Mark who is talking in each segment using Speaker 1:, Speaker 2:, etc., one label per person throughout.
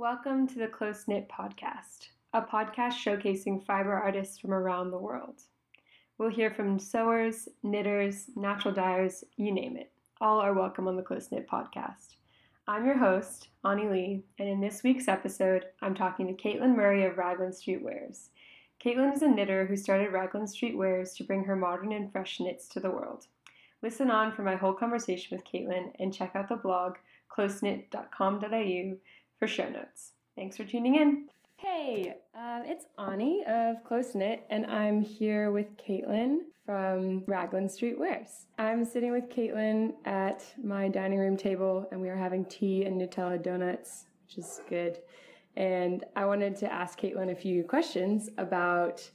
Speaker 1: Welcome to the Close Knit Podcast, a podcast showcasing fiber artists from around the world. We'll hear from sewers, knitters, natural dyers, you name it. All are welcome on the Close Knit Podcast. I'm your host, Ani Lee, and in this week's episode, I'm talking to Caitlin Murray of Raglan Street Wares. Caitlin is a knitter who started Raglan Street Wares to bring her modern and fresh knits to the world. Listen on for my whole conversation with Caitlin and check out the blog closeknit.com.au for show notes. Thanks for tuning in. Hey, uh, it's Ani of Close Knit, and I'm here with Caitlin from Raglan Street Wares. I'm sitting with Caitlin at my dining room table, and we are having tea and Nutella donuts, which is good. And I wanted to ask Caitlin a few questions about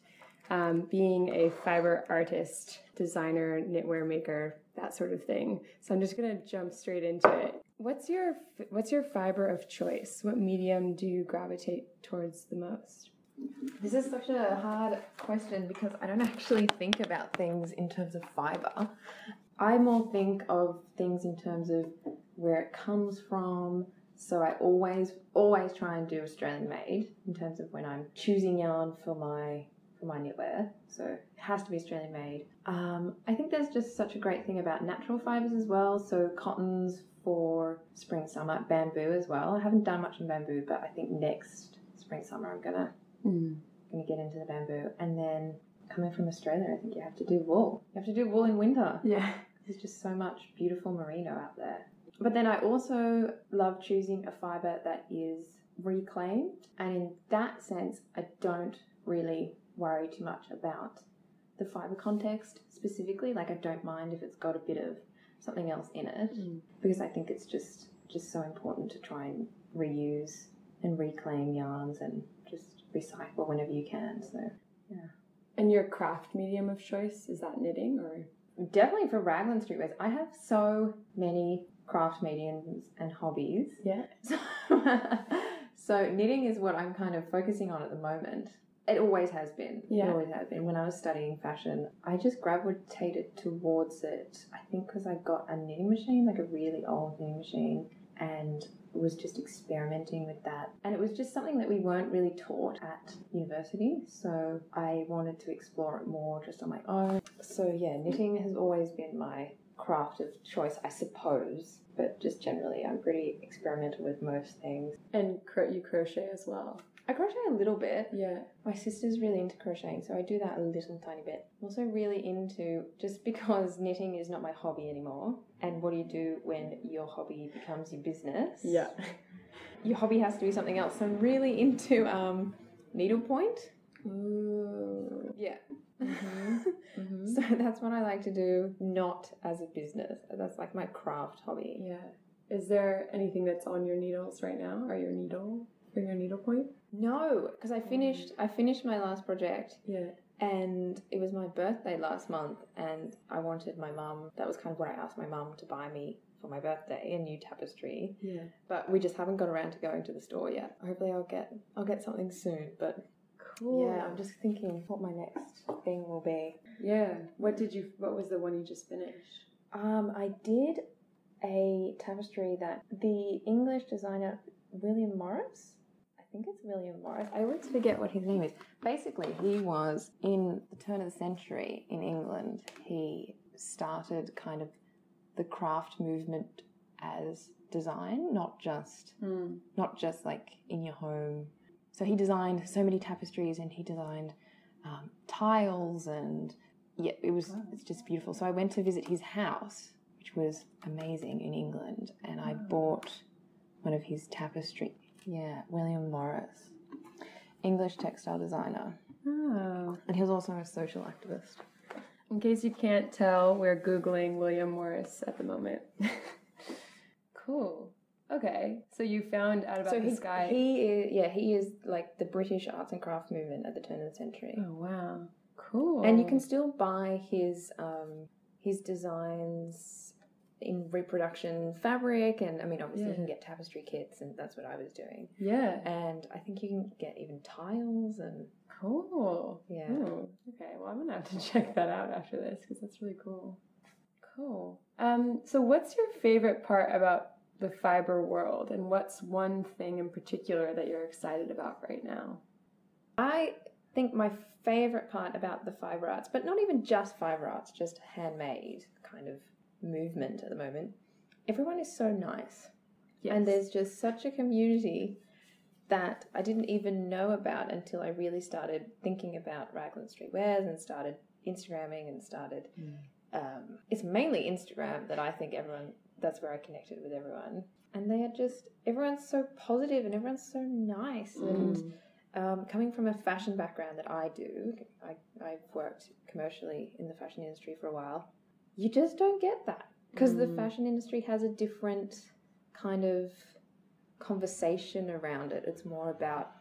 Speaker 1: um, being a fiber artist, designer, knitwear maker, that sort of thing. So I'm just gonna jump straight into it. What's your what's your fiber of choice? What medium do you gravitate towards the most?
Speaker 2: This is such a hard question because I don't actually think about things in terms of fiber. I more think of things in terms of where it comes from. So I always always try and do Australian made in terms of when I'm choosing yarn for my for my knitwear. So it has to be Australian made. Um, I think there's just such a great thing about natural fibers as well. So cottons for spring summer, bamboo as well. I haven't done much in bamboo, but I think next spring summer I'm gonna
Speaker 1: Mm.
Speaker 2: gonna get into the bamboo. And then coming from Australia, I think you have to do wool. You have to do wool in winter.
Speaker 1: Yeah.
Speaker 2: There's just so much beautiful merino out there. But then I also love choosing a fiber that is reclaimed. And in that sense, I don't really worry too much about the fiber context specifically. Like I don't mind if it's got a bit of something else in it
Speaker 1: Mm.
Speaker 2: because I think it's just just so important to try and reuse and reclaim yarns and just recycle whenever you can. So yeah.
Speaker 1: And your craft medium of choice is that knitting or?
Speaker 2: definitely for Raglan Street Wares, I have so many craft mediums and hobbies.
Speaker 1: Yeah.
Speaker 2: So, so knitting is what I'm kind of focusing on at the moment. It always has been.
Speaker 1: Yeah.
Speaker 2: It always has been. When I was studying fashion, I just gravitated towards it. I think because I got a knitting machine, like a really old knitting machine, and was just experimenting with that. And it was just something that we weren't really taught at university. So I wanted to explore it more just on my own. So yeah, knitting has always been my craft of choice, I suppose. But just generally, I'm pretty experimental with most things.
Speaker 1: And cro- you crochet as well.
Speaker 2: I crochet a little bit.
Speaker 1: Yeah.
Speaker 2: My sister's really into crocheting, so I do that a little tiny bit. I'm also really into just because knitting is not my hobby anymore. And what do you do when your hobby becomes your business?
Speaker 1: Yeah.
Speaker 2: Your hobby has to be something else. So I'm really into um, needlepoint.
Speaker 1: Ooh.
Speaker 2: Yeah.
Speaker 1: Mhm. Mhm.
Speaker 2: So that's what I like to do, not as a business. That's like my craft hobby.
Speaker 1: Yeah. Is there anything that's on your needles right now? Or your needle? For your needlepoint?
Speaker 2: No, because I finished. I finished my last project,
Speaker 1: Yeah.
Speaker 2: and it was my birthday last month, and I wanted my mum. That was kind of what I asked my mum to buy me for my birthday, a new tapestry.
Speaker 1: Yeah.
Speaker 2: But we just haven't got around to going to the store yet. Hopefully, I'll get. I'll get something soon. But
Speaker 1: Cool.
Speaker 2: yeah, I'm just thinking what my next thing will be.
Speaker 1: Yeah. What did you? What was the one you just finished?
Speaker 2: Um, I did a tapestry that the English designer William Morris. I think it's William Morris. I always forget what his name is. Basically, he was in the turn of the century in England. He started kind of the craft movement as design, not just
Speaker 1: Hmm.
Speaker 2: not just like in your home. So he designed so many tapestries and he designed um, tiles and yeah, it was
Speaker 1: Wow.
Speaker 2: it's just beautiful. So I went to visit his house, which was amazing in England, and I bought one of his tapestry. Yeah, William Morris, English textile designer,
Speaker 1: Oh.
Speaker 2: and he was also a social activist.
Speaker 1: In case you can't tell, we're Googling William Morris at the moment. cool. Okay. So you found out about
Speaker 2: so he,
Speaker 1: this guy.
Speaker 2: he is yeah he is like the British arts and craft movement at the turn of the century.
Speaker 1: oh, wow. Cool.
Speaker 2: And you can still buy his um, his designs in reproduction fabric, and I mean, obviously,
Speaker 1: Yeah.
Speaker 2: you can get tapestry kits, and that's what I was doing.
Speaker 1: Yeah.
Speaker 2: And I think you can get even tiles, and
Speaker 1: Cool.
Speaker 2: yeah,
Speaker 1: Oh, okay. Well, I'm gonna have to check that out after this because that's really cool. Cool. Um, so, what's your favorite part about the fiber world and what's one thing in particular that you're excited about right now?
Speaker 2: I think my favorite part about the fiber arts, but not even just fiber arts, just handmade kind of movement at the moment, everyone is so nice. And there's just such a community that I didn't even know about until I really started thinking about Raglan Street Wares and started Instagramming and started.
Speaker 1: Mm.
Speaker 2: Um, it's mainly Instagram that I think everyone, that's where I connected with everyone. And they are just, everyone's so positive and everyone's so nice. And
Speaker 1: Mm.
Speaker 2: um, coming from a fashion background that I do, I, I've worked commercially in the fashion industry for a while, you just don't get that. Because the
Speaker 1: Mm.
Speaker 2: fashion industry has a different kind of conversation around it. It's more about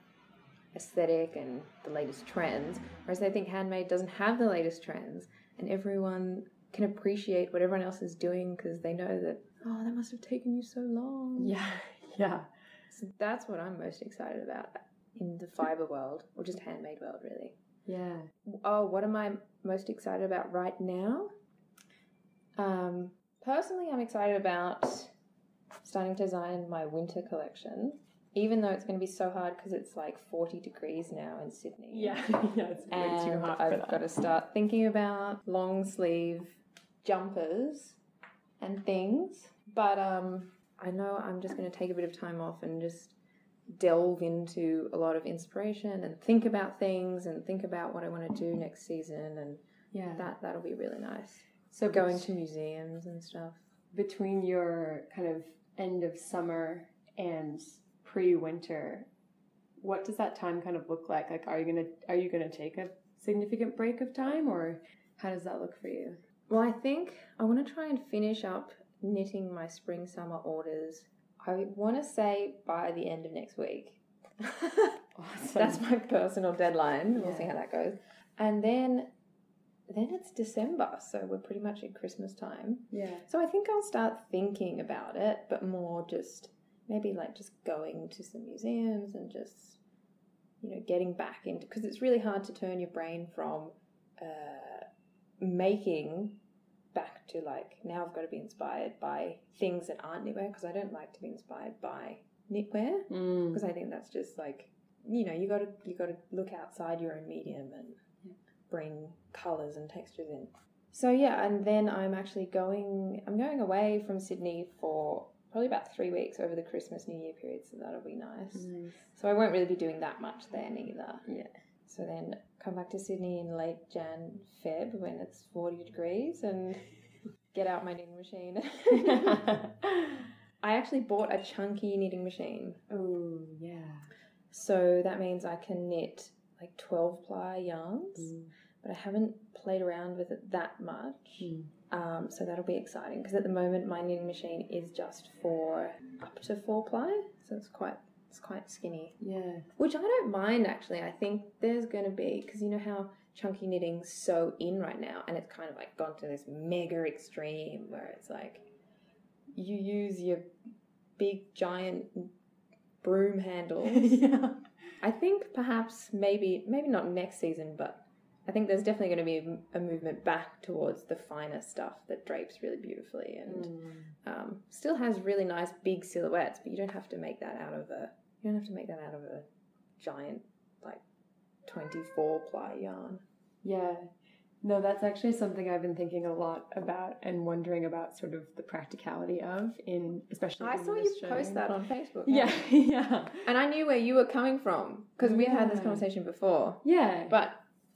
Speaker 2: aesthetic and the latest trends. Whereas I think handmade doesn't have the latest trends, and everyone can appreciate what everyone else is doing because they know that, oh, that must have taken you so long.
Speaker 1: Yeah, yeah.
Speaker 2: So that's what I'm most excited about in the fiber world, or just handmade world, really.
Speaker 1: Yeah.
Speaker 2: Oh, what am I most excited about right now? Um, personally, I'm excited about starting to design my winter collection, even though it's going to be so hard because it's like 40 degrees now in Sydney.
Speaker 1: Yeah, yeah, it's way
Speaker 2: And
Speaker 1: too hot
Speaker 2: I've
Speaker 1: for that.
Speaker 2: got to start thinking about long sleeve jumpers and things. But um, I know I'm just going to take a bit of time off and just delve into a lot of inspiration and think about things and think about what I want to do next season and
Speaker 1: yeah.
Speaker 2: that that'll be really nice.
Speaker 1: So
Speaker 2: Going to museums and stuff.
Speaker 1: between your kind of end of summer and pre-winter, what does that time kind of look like? Like, are you gonna are you gonna take a significant break of time, or how does that look for you?
Speaker 2: Well, I think I want to try and finish up knitting my spring summer orders. I want to say by the end of next week.
Speaker 1: Awesome.
Speaker 2: That's my personal deadline. We'll see how that goes. And then then it's December, so we're pretty much at Christmas time.
Speaker 1: yeah.
Speaker 2: So I think I'll start thinking about it, but more just maybe like just going to some museums and just you know getting back into because it's really hard to turn your brain from uh, making back to like now I've got to be inspired by things that aren't knitwear because I don't like to be inspired by knitwear
Speaker 1: Mm.
Speaker 2: because I think that's just like you know you got to you got to look outside your own medium and bring colors and textures in. So yeah, and then I'm actually going. I'm going away from Sydney for probably about three weeks over the Christmas New Year period, so that'll be nice.
Speaker 1: Nice.
Speaker 2: So I won't really be doing that much then either.
Speaker 1: Yeah.
Speaker 2: So then come back to Sydney in late Jan, Feb when it's 40 degrees and get out my knitting machine. I actually bought a chunky knitting machine.
Speaker 1: oh yeah.
Speaker 2: So that means I can knit like 12 ply yarns,
Speaker 1: Mm.
Speaker 2: But I haven't played around with it that much.
Speaker 1: Mm.
Speaker 2: Um, so that'll be exciting because at the moment my knitting machine is just for up to four ply, so it's quite it's quite skinny,
Speaker 1: Yeah.
Speaker 2: which I don't mind actually. I think there's going to be because you know how chunky knitting's so in right now, and it's kind of like gone to this mega extreme where it's like you use your big giant broom handles
Speaker 1: yeah.
Speaker 2: I think perhaps maybe maybe not next season, but I think there's definitely going to be a movement back towards the finer stuff that drapes really beautifully and
Speaker 1: Mm.
Speaker 2: um, still has really nice big silhouettes. But you don't have to make that out of a you don't have to make that out of a giant like 24 ply yarn.
Speaker 1: Yeah. No, that's actually something I've been thinking a lot about and wondering about sort of the practicality of in especially
Speaker 2: I
Speaker 1: in
Speaker 2: saw you
Speaker 1: industry.
Speaker 2: post that on Facebook.
Speaker 1: Yeah, yeah.
Speaker 2: and I knew where you were coming from because we've had this conversation before.
Speaker 1: Yeah.
Speaker 2: But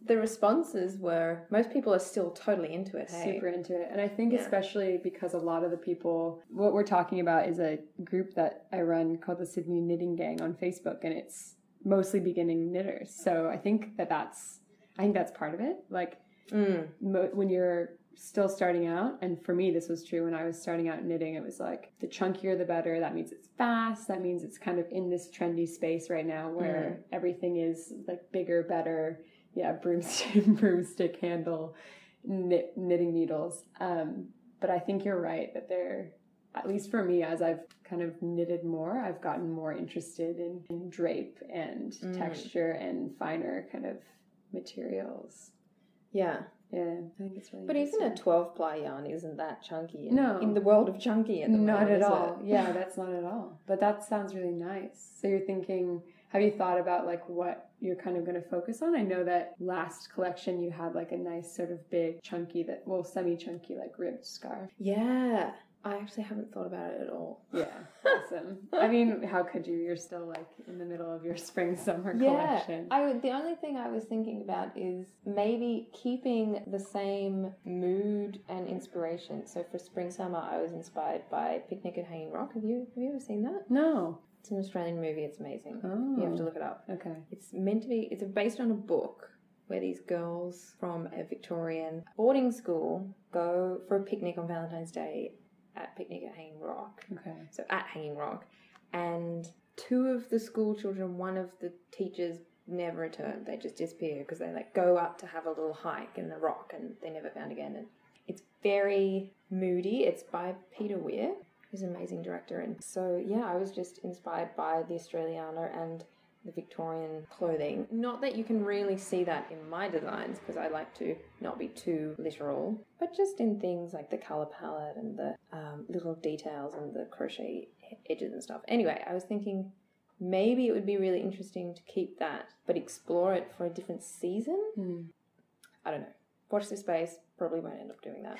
Speaker 2: the responses were most people are still totally into it. Hey?
Speaker 1: super into it. And I think
Speaker 2: Yeah.
Speaker 1: especially because a lot of the people what we're talking about is a group that I run called the Sydney Knitting Gang on Facebook and it's mostly beginning knitters. So I think that that's I think that's part of it. Like
Speaker 2: Mm.
Speaker 1: mo- when you're still starting out and for me this was true when i was starting out knitting it was like the chunkier the better that means it's fast that means it's kind of in this trendy space right now where everything is like bigger better yeah broomstick broomstick handle knit, knitting needles um, but i think you're right that they're at least for me as i've kind of knitted more i've gotten more interested in, in drape and
Speaker 2: Mm.
Speaker 1: texture and finer kind of materials
Speaker 2: Yeah.
Speaker 1: Yeah, I think it's really.
Speaker 2: But even a 12 ply yarn isn't that chunky. in-
Speaker 1: No.
Speaker 2: In the world of chunky at the
Speaker 1: not
Speaker 2: moment,
Speaker 1: at all.
Speaker 2: it?
Speaker 1: Yeah, that's not at all. But that sounds really nice. So you're thinking, have you thought about like what you're kind of going to focus on? I know that last collection you had like a nice sort of big chunky that well semi chunky like ribbed scarf.
Speaker 2: Yeah. I actually haven't thought about it at all.
Speaker 1: Yeah, awesome. I mean, how could you? You're still like in the middle of your spring summer
Speaker 2: Yeah,
Speaker 1: collection.
Speaker 2: I would, the only thing I was thinking about is maybe keeping the same mood and inspiration. So for spring summer, I was inspired by Picnic at Hanging Rock. Have you have you ever seen that?
Speaker 1: no.
Speaker 2: It's an Australian movie. It's amazing.
Speaker 1: Oh.
Speaker 2: You have to look it up.
Speaker 1: Oh, okay.
Speaker 2: It's meant to be. It's based on a book where these girls from a Victorian boarding school go for a picnic on Valentine's Day at Picnic at Hanging Rock.
Speaker 1: Okay.
Speaker 2: so at Hanging Rock, and two of the school children, one of the teachers never returned. They just disappear because they like go up to have a little hike in the rock and they never found again. And it's very moody. It's by Peter Weir, who's an amazing director. And so yeah, I was just inspired by the Australiana and the Victorian clothing. Not that you can really see that in my designs because I like to not be too literal, but just in things like the color palette and the um, little details and the crochet edges and stuff. Anyway, I was thinking maybe it would be really interesting to keep that, but explore it for a different season.
Speaker 1: Hmm.
Speaker 2: I don't know. Watch this space. Probably won't end up doing that.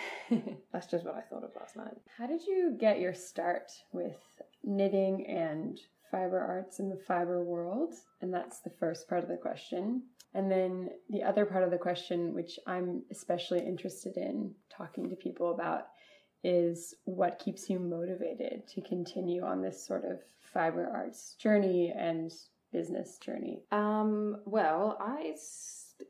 Speaker 2: That's just what I thought of last night.
Speaker 1: How did you get your start with knitting and fiber arts in the fiber world? And that's the first part of the question. And then the other part of the question, which I'm especially interested in talking to people about, is what keeps you motivated to continue on this sort of fiber arts journey and business journey?
Speaker 2: Um, well, I,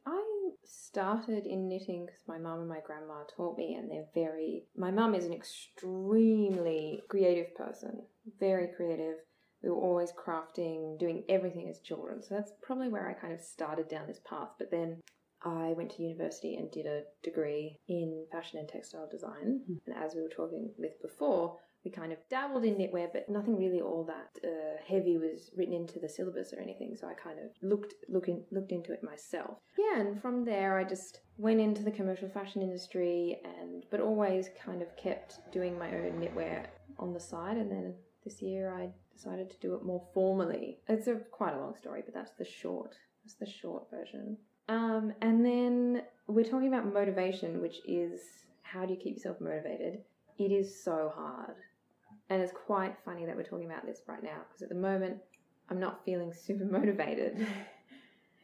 Speaker 2: I started in knitting because my mum and my grandma taught me, and they're very. My mum is an extremely creative person, very creative. We were always crafting, doing everything as children. So that's probably where I kind of started down this path. But then I went to university and did a degree in fashion and textile design. And as we were talking with before, we kind of dabbled in knitwear, but nothing really all that uh, heavy was written into the syllabus or anything. So I kind of looked look in, looked into it myself. Yeah, and from there I just went into the commercial fashion industry, and but always kind of kept doing my own knitwear on the side. And then this year I decided to do it more formally. It's a quite a long story, but that's the short. That's the short version. Um, and then we're talking about motivation, which is how do you keep yourself motivated? It is so hard. And it's quite funny that we're talking about this right now because at the moment I'm not feeling super motivated.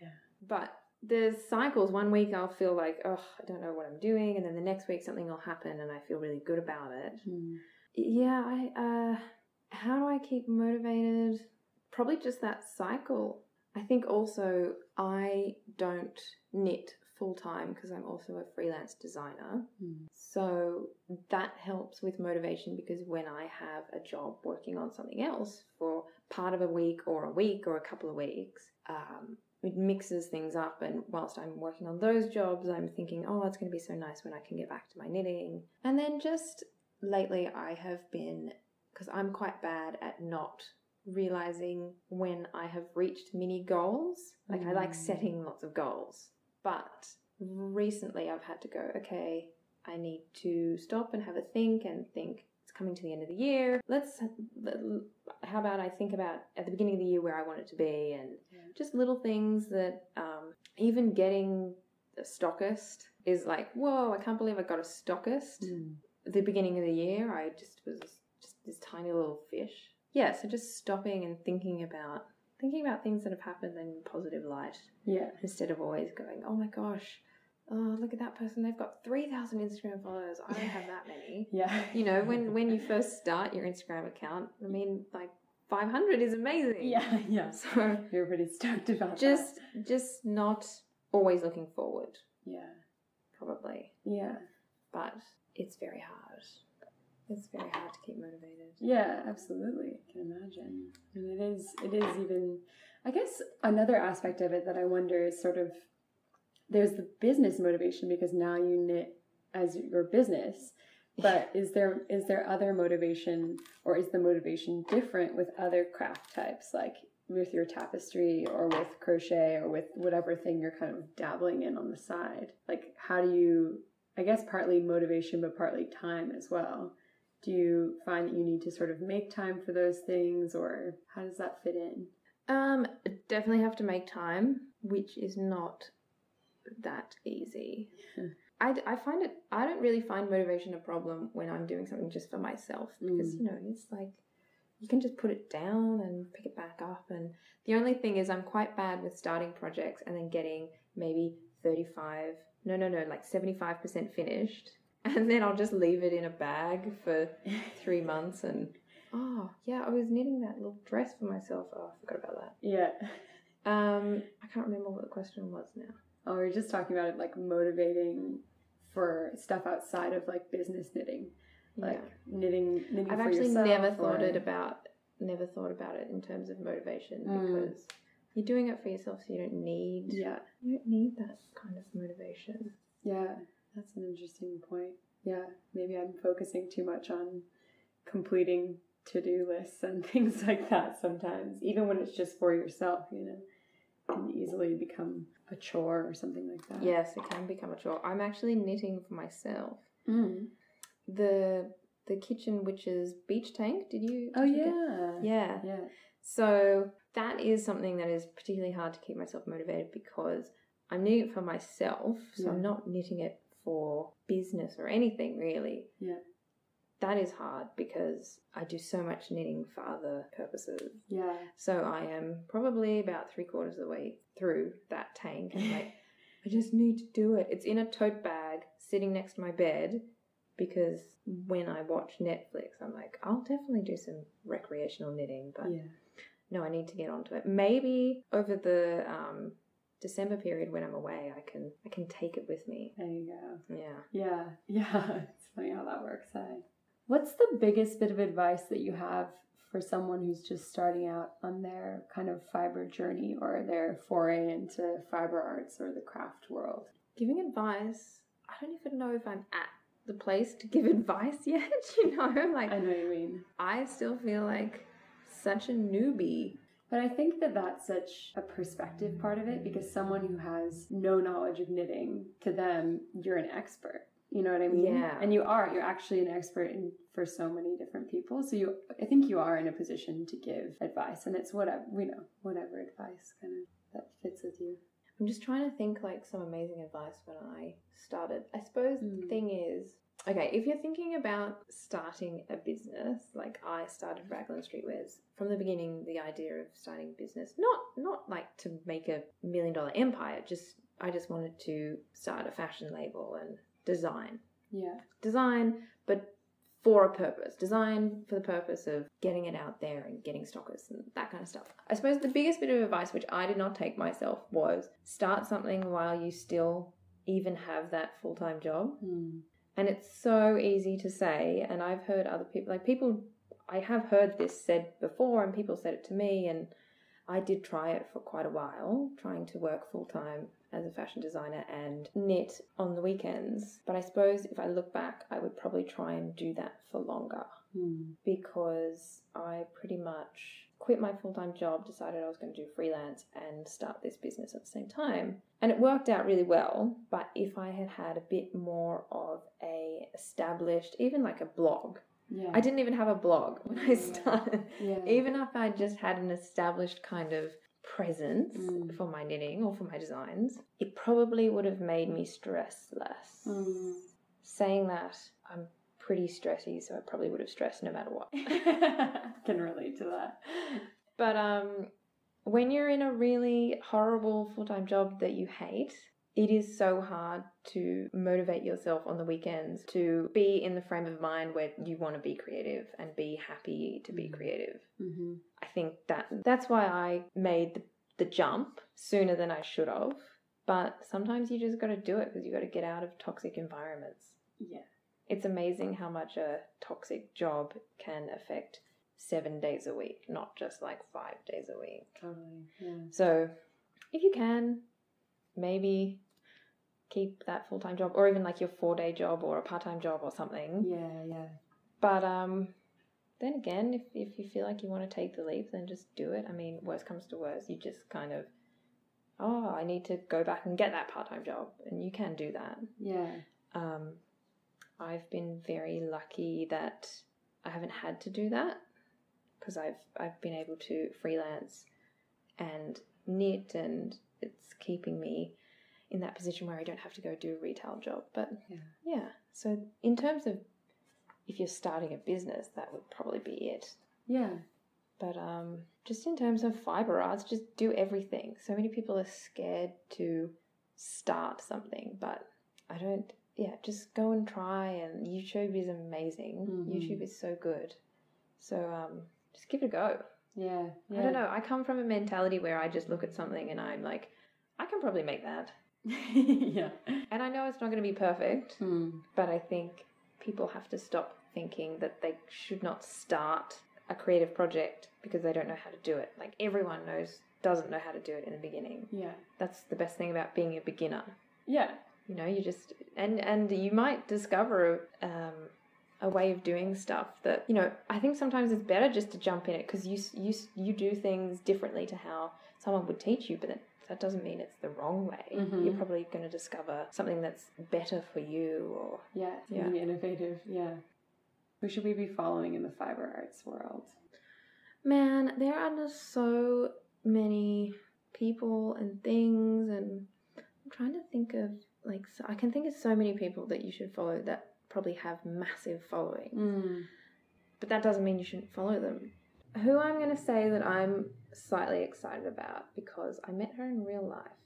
Speaker 1: Yeah.
Speaker 2: But there's cycles. One week I'll feel like, oh, I don't know what I'm doing. And then the next week something will happen and I feel really good about it.
Speaker 1: Hmm.
Speaker 2: Yeah, I uh how do I keep motivated? Probably just that cycle. I think also I don't knit full time because I'm also a freelance designer.
Speaker 1: Hmm.
Speaker 2: So that helps with motivation because when I have a job working on something else for part of a week or a week or a couple of weeks, um, it mixes things up. And whilst I'm working on those jobs, I'm thinking, oh, it's going to be so nice when I can get back to my knitting. And then just lately, I have been, because I'm quite bad at not realizing when I have reached mini goals. Like, I like
Speaker 1: Mm.
Speaker 2: setting lots of goals. But recently, I've had to go, okay, I need to stop and have a think and think it's coming to the end of the year. Let's, how about I think about at the beginning of the year where I want it to be and
Speaker 1: Yeah.
Speaker 2: just little things that um, even getting a stockist is like, whoa, I can't believe I got a stockist. At the beginning of the year, I just was just this tiny little fish. Yeah, so just stopping and thinking about thinking about things that have happened in positive light
Speaker 1: Yeah.
Speaker 2: instead of always going, oh my gosh, oh look at that person, they've got three thousand Instagram followers. I don't have that many.
Speaker 1: Yeah.
Speaker 2: You know, when when you first start your Instagram account, I mean, like five hundred is amazing.
Speaker 1: Yeah. Yeah.
Speaker 2: So
Speaker 1: You're pretty stoked about
Speaker 2: just just not always looking forward.
Speaker 1: Yeah.
Speaker 2: probably,
Speaker 1: Yeah.
Speaker 2: but it's very hard. It's very hard to keep motivated.
Speaker 1: Yeah, absolutely. I can imagine. And it is it is even I guess another aspect of it that I wonder is sort of there's the business motivation because now you knit as your business. But is there is there other motivation or is the motivation different with other craft types? Like with your tapestry or with crochet or with whatever thing you're kind of dabbling in on the side? Like, how do you, I guess, partly motivation, but partly time as well? Do you find that you need to sort of make time for those things or how does that fit in?
Speaker 2: Um, definitely have to make time, which is not that easy. I, I find it, I don't really find motivation a problem when I'm doing something just for myself because,
Speaker 1: Mm.
Speaker 2: you know, it's like you can just put it down and pick it back up. And the only thing is, I'm quite bad with starting projects and then getting maybe 35, no, no, no, like 75% finished. And then I'll just leave it in a bag for three months and, oh, yeah, I was knitting that little dress for myself. Oh, I forgot about that.
Speaker 1: yeah.
Speaker 2: Um, I can't remember what the question was now.
Speaker 1: Oh, we are just talking about it like motivating for stuff outside of like business knitting, like knitting. knitting
Speaker 2: I've
Speaker 1: for
Speaker 2: actually
Speaker 1: yourself
Speaker 2: never thought
Speaker 1: or-
Speaker 2: it about never thought about it in terms of motivation
Speaker 1: Mm.
Speaker 2: because you're doing it for yourself, so you don't need
Speaker 1: Yeah,
Speaker 2: you don't need that kind of motivation.
Speaker 1: yeah, that's an interesting point. Yeah, maybe I'm focusing too much on completing to-do lists and things like that sometimes, even when it's just for yourself. You know, it can easily become a chore or something like that.
Speaker 2: Yes, it can become a chore. I'm actually knitting for myself.
Speaker 1: Mm.
Speaker 2: The the kitchen witch's beach tank. Did you?
Speaker 1: Oh
Speaker 2: did you get-
Speaker 1: yeah.
Speaker 2: yeah.
Speaker 1: Yeah.
Speaker 2: So that is something that is particularly hard to keep myself motivated because I'm knitting it for myself, so
Speaker 1: Yeah.
Speaker 2: I'm not knitting it for business or anything really.
Speaker 1: Yeah.
Speaker 2: That is hard because I do so much knitting for other purposes.
Speaker 1: Yeah.
Speaker 2: So I am probably about three quarters of the way through that tank and like I just need to do it. It's in a tote bag sitting next to my bed because when I watch Netflix I'm like, I'll definitely do some recreational knitting, but
Speaker 1: yeah.
Speaker 2: no, I need to get onto it. Maybe over the um, December period when I'm away, I can I can take it with me.
Speaker 1: There you go.
Speaker 2: Yeah.
Speaker 1: Yeah, yeah. It's funny how that works. Eh? What's the biggest bit of advice that you have for someone who's just starting out on their kind of fiber journey or their foray into fiber arts or the craft world?
Speaker 2: Giving advice, I don't even know if I'm at the place to give advice yet. You know, like
Speaker 1: I know what you mean.
Speaker 2: I still feel like such a newbie.
Speaker 1: But I think that that's such a perspective part of it because someone who has no knowledge of knitting, to them, you're an expert. You know what I mean?
Speaker 2: Yeah.
Speaker 1: And you are. You're actually an expert in for so many different people. So you, I think you are in a position to give advice, and it's whatever we know, whatever advice kind of that fits with you.
Speaker 2: I'm just trying to think like some amazing advice when I started. I suppose the
Speaker 1: Mm.
Speaker 2: thing is, okay, if you're thinking about starting a business, like I started Raglan Street Wares from the beginning, the idea of starting a business, not not like to make a million dollar empire, just I just wanted to start a fashion label and design.
Speaker 1: Yeah.
Speaker 2: Design, but for a purpose. Design for the purpose of getting it out there and getting stockers and that kind of stuff. I suppose the biggest bit of advice, which I did not take myself, was start something while you still even have that full time job.
Speaker 1: Hmm.
Speaker 2: And it's so easy to say, and I've heard other people, like people, I have heard this said before, and people said it to me, and I did try it for quite a while, trying to work full time as a fashion designer and knit on the weekends. But I suppose if I look back, I would probably try and do that for longer
Speaker 1: Hmm.
Speaker 2: because I pretty much quit my full time job, decided I was going to do freelance and start this business at the same time. And it worked out really well. But if I had had a bit more of a established, even like a blog,
Speaker 1: Yeah.
Speaker 2: I didn't even have a blog when I started.
Speaker 1: Yeah.
Speaker 2: Even if I just had an established kind of presence
Speaker 1: Mm.
Speaker 2: for my knitting or for my designs, it probably would have made me stress less.
Speaker 1: Hmm.
Speaker 2: Saying that, I'm pretty stressy, so I probably would have stressed no matter what.
Speaker 1: Can relate to that.
Speaker 2: But um, when you're in a really horrible full time job that you hate, it is so hard to motivate yourself on the weekends to be in the frame of mind where you want to be creative and be happy to be
Speaker 1: Mm.
Speaker 2: creative.
Speaker 1: Mm-hmm.
Speaker 2: I think that that's why I made the, the jump sooner than I should have. But sometimes you just got to do it because you got to get out of toxic environments.
Speaker 1: Yeah.
Speaker 2: It's amazing how much a toxic job can affect seven days a week, not just like five days a week.
Speaker 1: Totally. Yeah.
Speaker 2: So, if you can, maybe keep that full time job or even like your four day job or a part time job or something.
Speaker 1: Yeah. Yeah.
Speaker 2: But um, then again, if, if you feel like you want to take the leap, then just do it. I mean, worst comes to worst, you just kind of, oh, I need to go back and get that part time job. And you can do that.
Speaker 1: Yeah.
Speaker 2: Um, I've been very lucky that I haven't had to do that because I've I've been able to freelance and knit, and it's keeping me in that position where I don't have to go do a retail job. But
Speaker 1: Yeah.
Speaker 2: yeah, so in terms of if you're starting a business, that would probably be it.
Speaker 1: Yeah.
Speaker 2: But um, just in terms of fiber arts, just do everything. So many people are scared to start something, but I don't. Yeah, just go and try. And YouTube is amazing.
Speaker 1: Mhm.
Speaker 2: YouTube is so good. So um, just give it a go.
Speaker 1: Yeah.
Speaker 2: I don't know. I come from a mentality where I just look at something and I'm like, I can probably make that.
Speaker 1: yeah.
Speaker 2: And I know it's not going to be perfect,
Speaker 1: Hmm.
Speaker 2: but I think people have to stop thinking that they should not start a creative project because they don't know how to do it. Like everyone knows doesn't know how to do it in the beginning.
Speaker 1: Yeah.
Speaker 2: That's the best thing about being a beginner.
Speaker 1: Yeah.
Speaker 2: You know, you just and and you might discover um, a way of doing stuff that you know. I think sometimes it's better just to jump in it because you you you do things differently to how someone would teach you, but that, that doesn't mean it's the wrong way.
Speaker 1: Mhm.
Speaker 2: You're probably going to discover something that's better for you or
Speaker 1: Yeah.
Speaker 2: Yeah.
Speaker 1: Being innovative. Yeah. Who should we be following in the fiber arts world?
Speaker 2: Man, there are just so many people and things, and I'm trying to think of like so I can think of so many people that you should follow that probably have massive following,
Speaker 1: Mm.
Speaker 2: but that doesn't mean you shouldn't follow them. Who I'm going to say that I'm slightly excited about because I met her in real life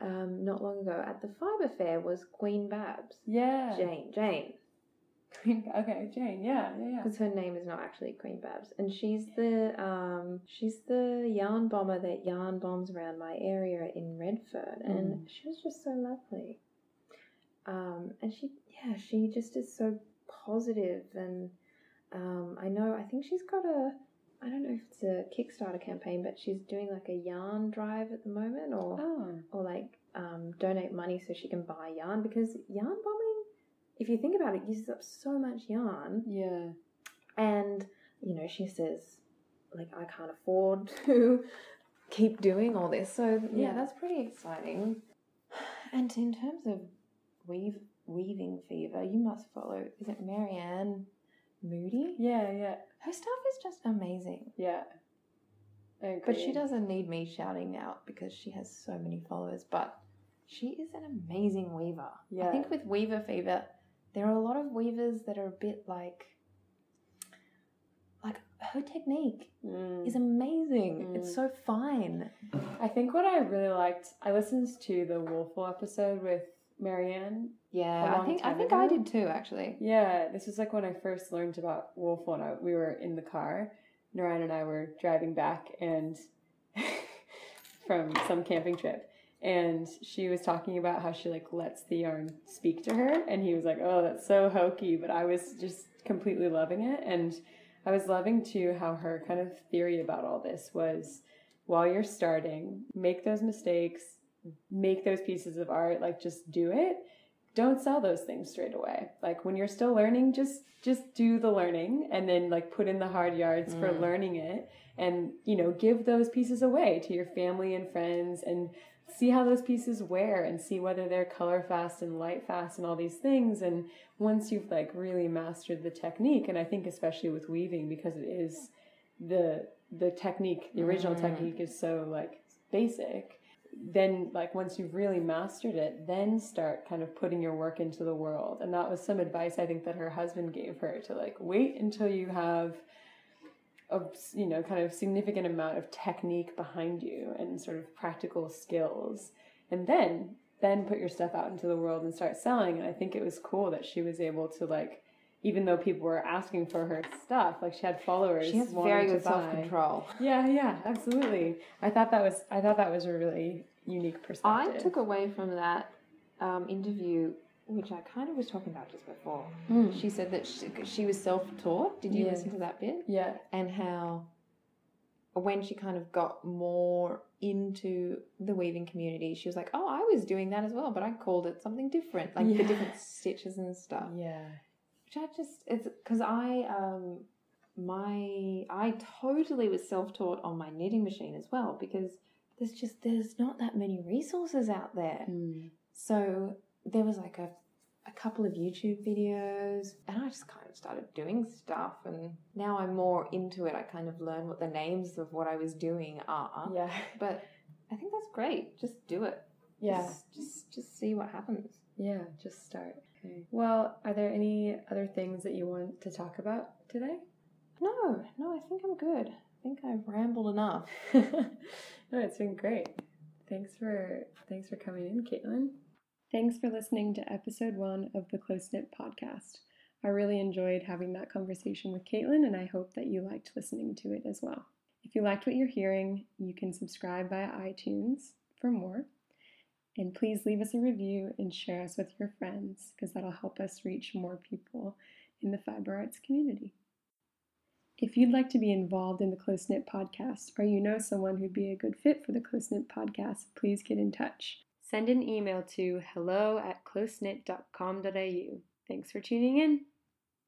Speaker 2: um, not long ago at the Fiber Fair was Queen Babs.
Speaker 1: Yeah.
Speaker 2: Jane, Jane,
Speaker 1: Queen. Okay, Jane. Yeah. Yeah. Yeah.
Speaker 2: because her name is not actually Queen Babs, and she's the um she's the yarn bomber that yarn bombs around my area in Redfern, and she was just so lovely. Um, and she yeah she just is so positive, and um I know I think she's got a I don't know if it's a Kickstarter campaign, but she's doing like a yarn drive at the moment, or
Speaker 1: Oh.
Speaker 2: or like um, donate money so she can buy yarn because yarn bombing, if you think about it, uses up so much yarn.
Speaker 1: Yeah.
Speaker 2: And, you know, she says, like, I can't afford to keep doing all this. So, yeah,
Speaker 1: Yeah.
Speaker 2: that's pretty exciting. And in terms of weave, weaving fever, you must follow, is it Maryanne Moodie?
Speaker 1: Yeah. Yeah.
Speaker 2: Her stuff is just amazing.
Speaker 1: Yeah.
Speaker 2: But she doesn't need me shouting out because she has so many followers. But she is an amazing weaver.
Speaker 1: Yeah.
Speaker 2: I think with Weaver Fever, there are a lot of weavers that are a bit like, like her technique
Speaker 1: Mm.
Speaker 2: is amazing.
Speaker 1: Mm.
Speaker 2: It's so fine.
Speaker 1: I think what I really liked, I listened to the Woolful episode with Maryanne.
Speaker 2: Yeah, I think I think
Speaker 1: ago?
Speaker 2: I did too. Actually,
Speaker 1: Yeah, this was like when I first learned about and I, we were in the car. Narayan and I were driving back and from some camping trip, and she was talking about how she like lets the yarn speak to her, and he was like, "Oh, that's so hokey," but I was just completely loving it, and I was loving too how her kind of theory about all this was while you're starting, make those mistakes, make those pieces of art, like just do it. Don't sell those things straight away. Like when you're still learning, just just do the learning and then like put in the hard yards for
Speaker 2: Mm.
Speaker 1: learning it and you know, give those pieces away to your family and friends and see how those pieces wear and see whether they're color fast and light fast and all these things and once you've like really mastered the technique and I think especially with weaving because it is the the technique the original
Speaker 2: Mm.
Speaker 1: technique is so like basic then like once you've really mastered it then start kind of putting your work into the world. And that was some advice i think that her husband gave her to like wait until you have a you know kind of significant amount of technique behind you and sort of practical skills. And then then put your stuff out into the world and start selling. And i think it was cool that she was able to like even though people were asking for her stuff like she had followers
Speaker 2: she has very good self control.
Speaker 1: Yeah, yeah, absolutely. I thought that was I thought that was a really unique perspective.
Speaker 2: I took away from that um, interview, which I kind of was talking about just before.
Speaker 1: Mm.
Speaker 2: She said that she, she was self taught. Did you
Speaker 1: Yeah.
Speaker 2: listen to that bit?
Speaker 1: Yeah,
Speaker 2: and how when she kind of got more into the weaving community, she was like, "Oh, I was doing that as well, but I called it something different, like
Speaker 1: Yeah.
Speaker 2: the different stitches and stuff."
Speaker 1: yeah,
Speaker 2: Which I just it's because I um my I totally was self-taught on my knitting machine as well because there's just there's not that many resources out there.
Speaker 1: Mm.
Speaker 2: So there was like a a couple of YouTube videos and I just kind of started doing stuff and now I'm more into it. I kind of learn what the names of what I was doing are.
Speaker 1: Yeah.
Speaker 2: But I think that's great. Just do it.
Speaker 1: Yeah.
Speaker 2: Just just, just see what happens.
Speaker 1: Yeah, just start. Okay. Well, are there any other things that you want to talk about today?
Speaker 2: No, no, I think I'm good. I think I've rambled enough.
Speaker 1: no, it's been great. Thanks for thanks for coming in, Caitlin. Thanks for listening to episode one of the Close Knit podcast. I really enjoyed having that conversation with Caitlin, and I hope that you liked listening to it as well. If you liked what you're hearing, you can subscribe via iTunes for more. And please leave us a review and share us with your friends because that'll help us reach more people in the fiber arts community. If you'd like to be involved in the Close Knit podcast or you know someone who'd be a good fit for the Close Knit podcast, please get in touch. Send an email to hello at closeknit.com.au. Thanks for tuning in.